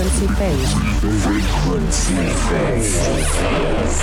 frequency phase. Frequency phase.